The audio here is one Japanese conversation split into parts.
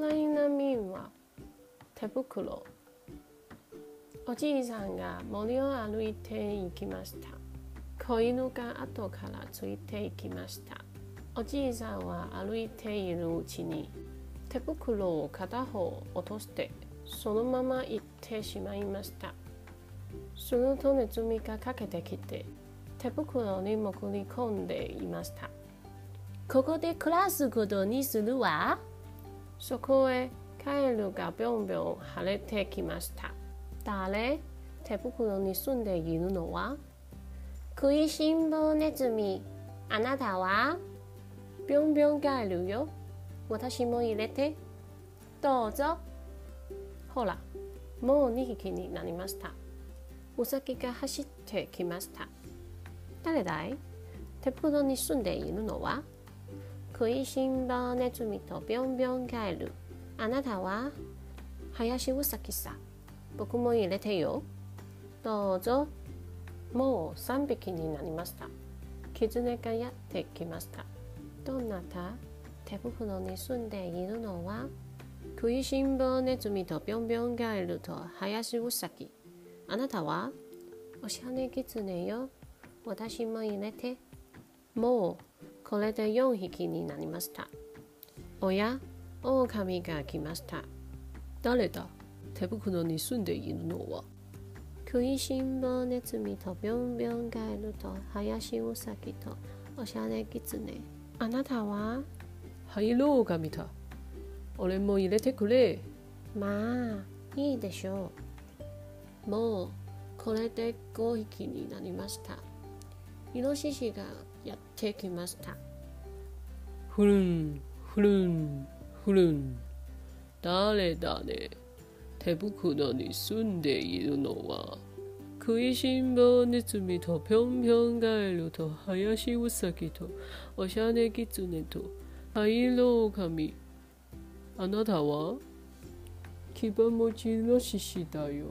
暗い波は手袋。おじいさんが森を歩いて行きました。子犬が後からついていきました。おじいさんは歩いているうちに手袋を片方落としてそのまま行ってしまいました。するとネズミがかけてきて手袋に潜り込んでいました。ここで暮らすことにするわ。そこへカエルがぴょんぴょん晴れてきました。誰？手袋に住んでいるのは食いしん坊ネズミあなたはぴょんぴょんガエルよ私も入れてどうぞほらもう2匹になりましたウサギが走ってきました誰だい手袋に住んでいるのは食いしん坊ネズミとぴょんぴょんガエル。あなたは林ウサギさ。僕も入れてよ。どうぞ。もう3匹になりました。キツネがやってきました。どなた？手袋に住んでいるのは？食いしん坊ネズミとぴょんぴょんガエルと林ウサギあなたは？おしゃれキツネよ。私も入れて。もうこれで4匹になりました。おや狼が来ました。誰だ？手袋に住んでいるのは。食いしん坊ネズミとぴょんぴょんガエルと林ウサギとおしゃれキツネあなたは？入ろうが見た俺も入れてくれ。まあいいでしょう。もうこれで5匹になりましたイノシシがやってきました。ふるんふるんふるん。誰だね。手袋に住んでいるのは食いしん坊ネズミとぴょんぴょんガエルと林ウサギとおしゃれキツネと灰色狼あなたは牙持ちの獅子だよ。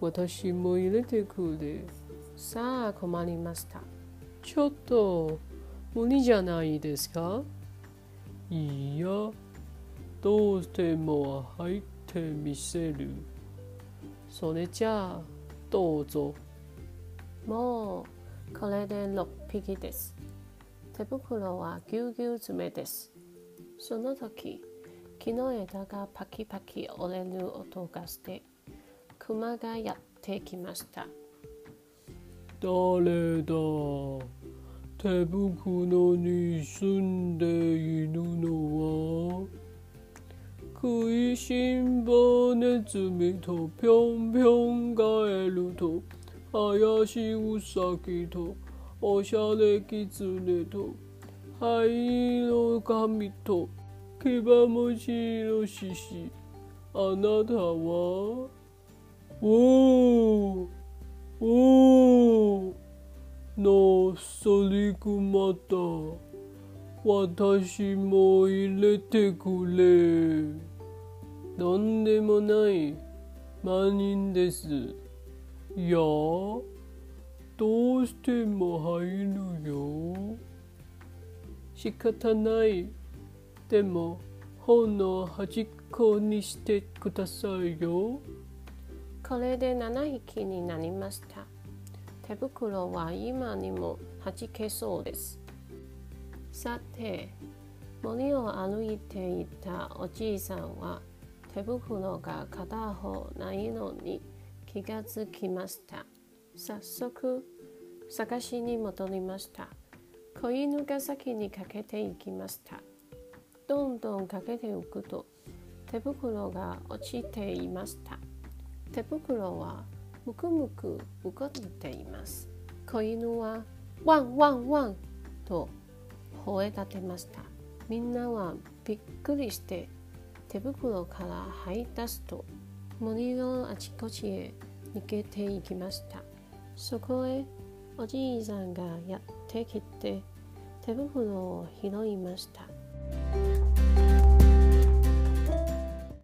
私も入れてくれさあ困りました。ちょっと無理じゃないですか？いや。どうしても入ってみせる。それじゃあどうぞ。もうこれで6匹です。手袋はぎゅうぎゅう詰めです。その時木の枝がパキパキ折れる音がして熊がやってきました。誰だ？手袋に住んでいるのは食いしん坊ネズミとぴょんぴょんガエルと林ウサギとおしゃれキツネと灰色髪と牙持ちの獅子。あなたは？おおおおのそりくまた。私も入れてくれ。とんでもない。万人です。いやどうしても入るよ。仕方ない。でも本の端っこにしてくださいよ。これで7匹になりました。手袋は今にもはじけそうです。さて森を歩いていたおじいさんは手袋が片方ないのに気がつきました。早速探しに戻りました。子犬が先にかけていきました。どんどんかけていくと手袋が落ちていました。手袋はむくむく動いています。子犬はワンワンワンと吠え立てました。みんなはびっくりして手袋から這い出すと森のあちこちへ逃げていきました。そこへおじいさんがやってきて手袋を拾いました。